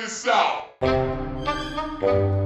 this out.